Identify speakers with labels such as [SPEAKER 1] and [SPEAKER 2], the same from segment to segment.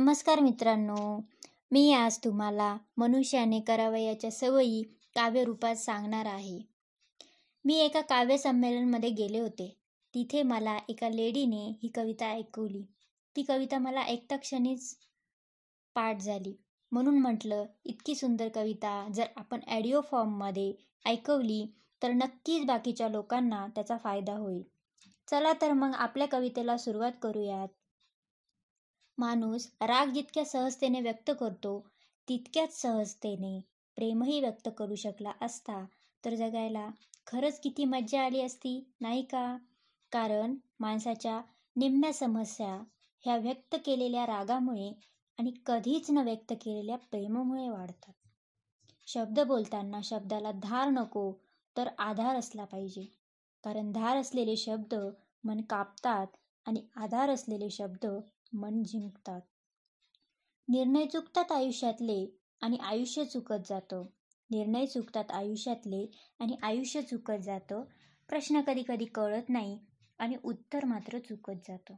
[SPEAKER 1] नमस्कार मित्रांनो. मी आज तुम्हाला मनुष्याने करावयाच्या सवयी काव्यरूपात सांगणार आहे. मी एका काव्य संमेलनमध्ये गेले होते. तिथे मला एका लेडीने ही कविता ऐकवली. ती कविता मला ऐकता क्षणीच पाठ झाली. म्हणून म्हटलं इतकी सुंदर कविता जर आपण ॲडिओ फॉर्ममध्ये ऐकवली तर नक्कीच बाकीच्या लोकांना त्याचा फायदा होईल. चला तर मग आपल्या कवितेला सुरुवात करूयात. माणूस राग जितक्या सहजतेने व्यक्त करतो तितक्याच सहजतेने प्रेमही व्यक्त करू शकला असता तर जगायला खरंच किती मज्जा आली असती नाही का? कारण माणसाच्या निम्म्या समस्या ह्या व्यक्त केलेल्या रागामुळे आणि कधीच न व्यक्त केलेल्या प्रेमामुळे वाढतात. शब्द बोलताना शब्दाला धार नको तर आधार असला पाहिजे. कारण धार असलेले शब्द मन कापतात आणि आधार असलेले शब्द मन जिंकतात. निर्णय चुकतात आयुष्यातले आणि आयुष्य चुकत जातं. निर्णय चुकतात आयुष्यातले आणि आयुष्य चुकत जातं. प्रश्न कधी कधी कळत नाही आणि उत्तर मात्र चुकत जातं.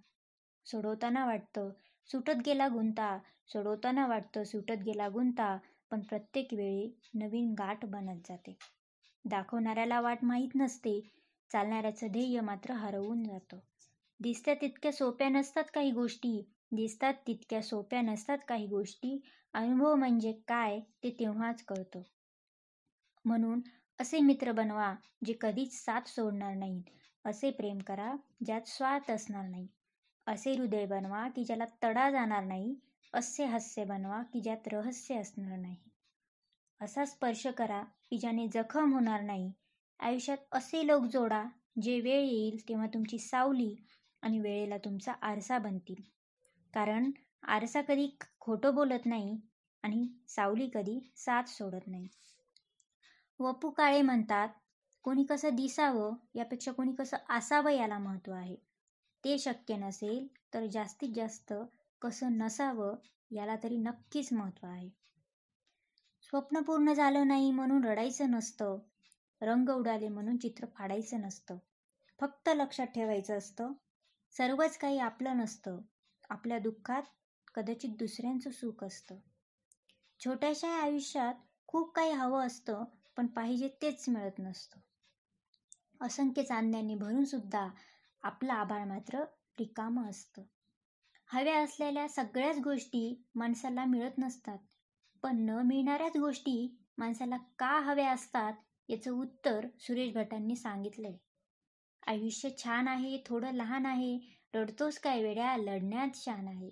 [SPEAKER 1] सोडवताना वाटतं सुटत गेला गुंता. सोडवताना वाटतं सुटत गेला गुंता. पण प्रत्येक वेळी नवीन गाठ बनत जाते. दाखवणाऱ्याला वाट माहीत नसते. चालणाऱ्याचं ध्येय मात्र हरवून जातं. दिसत्या तितक्या सोप्या नसतात काही गोष्टी. दिसतात तितक्या सोप्या नसतात काही गोष्टी. अनुभव म्हणजे काय ते तेव्हाच कळतो. म्हणून असे मित्र बनवा जे कधीच साथ सोडणार नाहीत. असे प्रेम करा ज्यात स्वार्थ असणार नाही. असे हृदय बनवा की ज्याला तडा जाणार नाही. असे हास्य बनवा की ज्यात रहस्य असणार नाही. असा स्पर्श करा की ज्याने जखम होणार नाही. आयुष्यात असे लोक जोडा जे वेळ येईल तेव्हा तुमची सावली आणि वेळेला तुमचा आरसा बनतील. कारण आरसा कधी खोटं बोलत नाही आणि सावली कधी साथ सोडत नाही. वपू काळे म्हणतात कोणी कसं दिसावं यापेक्षा कोणी कसं असावं याला महत्त्व आहे. ते शक्य नसेल तर जास्तीत जास्त कसं नसावं याला तरी नक्कीच महत्त्व आहे. स्वप्न पूर्ण झालं नाही म्हणून रडायचं नसतं. रंग उडाले म्हणून चित्र फाडायचं नसतं. फक्त लक्षात ठेवायचं असतं. सर्वच काही आपलं नसतं. आपल्या दुःखात कदाचित दुसऱ्यांचं सुख असतं. छोट्याशा आयुष्यात खूप काही हवं असतं पण पाहिजे तेच मिळत नसतं. असंख्य चांदण्यांनी भरून सुद्धा आपलं आभाळ मात्र रिकामं असतं. हव्या असलेल्या सगळ्याच गोष्टी माणसाला मिळत नसतात. पण न मिळणाऱ्याच गोष्टी माणसाला का हव्या असतात याचं उत्तर सुरेश भटांनी सांगितलंय. आयुष्य छान आहे थोडं लहान आहे रडतोस काय वेड्या लढण्यात शान आहे.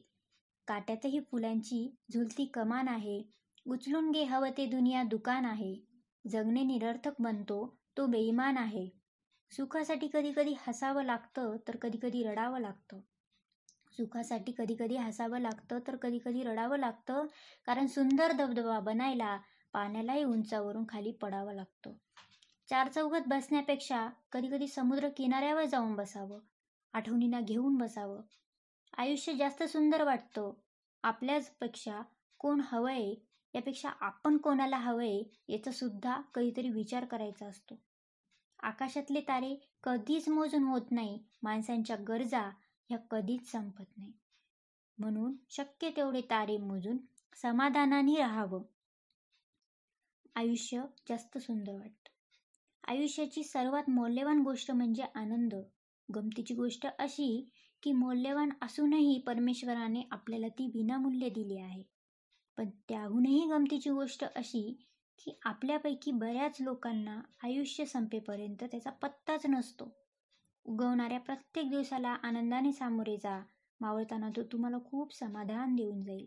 [SPEAKER 1] काट्यातही फुलांची झुलती कमान आहे उचलून घे हवं ते दुनिया दुकान आहे. जगणे निरर्थक बनतो तो बेईमान आहे. सुखासाठी कधी कधी हसावं लागतं तर कधी कधी रडावं लागतं. सुखासाठी कधी कधी हसावं लागतं तर कधी कधी रडावं लागतं कारण सुंदर धबधबा बनायला पाण्यालाही उंचावरून खाली पडावं लागतं. चार चौघात बसण्यापेक्षा कधीकधी समुद्र किनाऱ्यावर जाऊन बसावं. आठवणींना घेऊन बसावं. आयुष्य जास्त सुंदर वाटतं. आपल्याचपेक्षा कोण हवंय यापेक्षा आपण कोणाला हवंय याचा सुद्धा कधीतरी विचार करायचा असतो. आकाशातले तारे कधीच मोजून होत नाही माणसांच्या गरजा ह्या कधीच संपत नाही. म्हणून शक्य तेवढे तारे मोजून समाधानाने राहावं. आयुष्य जास्त सुंदर वाटतं. आयुष्याची सर्वात मौल्यवान गोष्ट म्हणजे आनंद. गमतीची गोष्ट अशी की मौल्यवान असूनही परमेश्वराने आपल्याला ती विनामूल्य दिली आहे. पण त्याहूनही गमतीची गोष्ट अशी की आपल्यापैकी बऱ्याच लोकांना आयुष्य संपेपर्यंत त्याचा पत्ताच नसतो. उगवणाऱ्या प्रत्येक दिवसाला आनंदाने सामोरे जा मावळताना तो तुम्हाला खूप समाधान देऊन जाईल.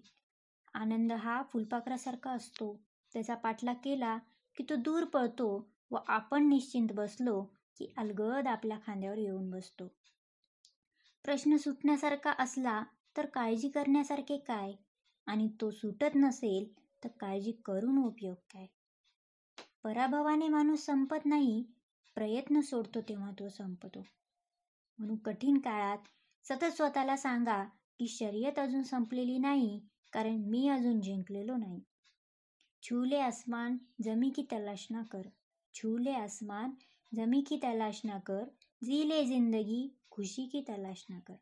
[SPEAKER 1] आनंद हा फुलपाखरासारखा असतो. त्याचा पाठलाग केला की तो दूर पळतो व आपण निश्चिंत बसलो की अलगद आपल्या खांद्यावर येऊन बसतो. प्रश्न सुटण्यासारखा असला तर काळजी करण्यासारखे काय? आणि तो सुटत नसेल तर काळजी करून उपयोग काय? पराभवाने माणूस संपत नाही प्रयत्न सोडतो तेव्हा तो संपतो. म्हणून कठीण काळात सतत स्वतःला सांगा की शर्यत अजून संपलेली नाही कारण मी अजून जिंकलेलो नाही. छुले आसमान जमी की तलाश ना कर. छूले आसमान, जमी की तलाश ना कर जी ले ज़िंदगी, खुशी की तलाश ना कर।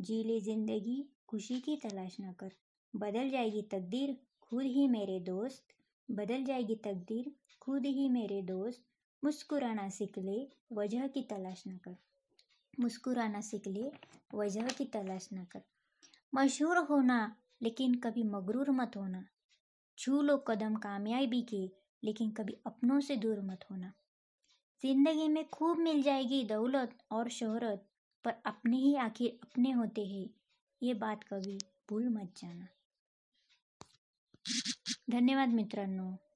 [SPEAKER 1] जी ले ज़िंदगी, खुशी की तलाश ना कर। बदल जाएगी तकदीर, खुद ही मेरे दोस्त। बदल जाएगी तकदीर, खुद ही मेरे दोस्त। मुस्कुराना सीख ले वजह की तलाश ना कर। मुस्कुराना सीख ले वजह की तलाश ना कर। मशहूर होना, लेकिन कभी मगरूर मत होना। छू लो कदम, कामयाबी के लेकिन कभी अपनों से दूर मत होना। ज़िंदगी में खूब मिल जाएगी दौलत और शोहरत, पर अपने ही आखिर अपने होते हैं ये बात कभी भूल मत जाना। धन्यवाद मित्रांनो।